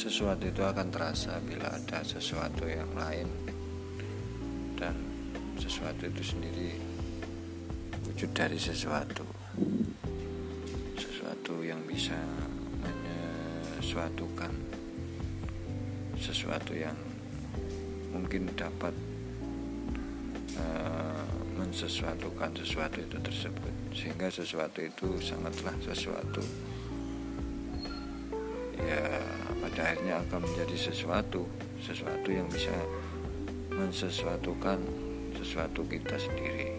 sesuatu itu akan terasa bila ada sesuatu yang lain. Dan sesuatu itu sendiri wujud dari sesuatu. Sesuatu yang bisa menyesuatukan. Sesuatu yang mungkin dapat uh, mensesuatukan sesuatu itu tersebut. Sehingga sesuatu itu sangatlah sesuatu pada akhirnya akan menjadi sesuatu sesuatu yang bisa mensesuatukan sesuatu kita sendiri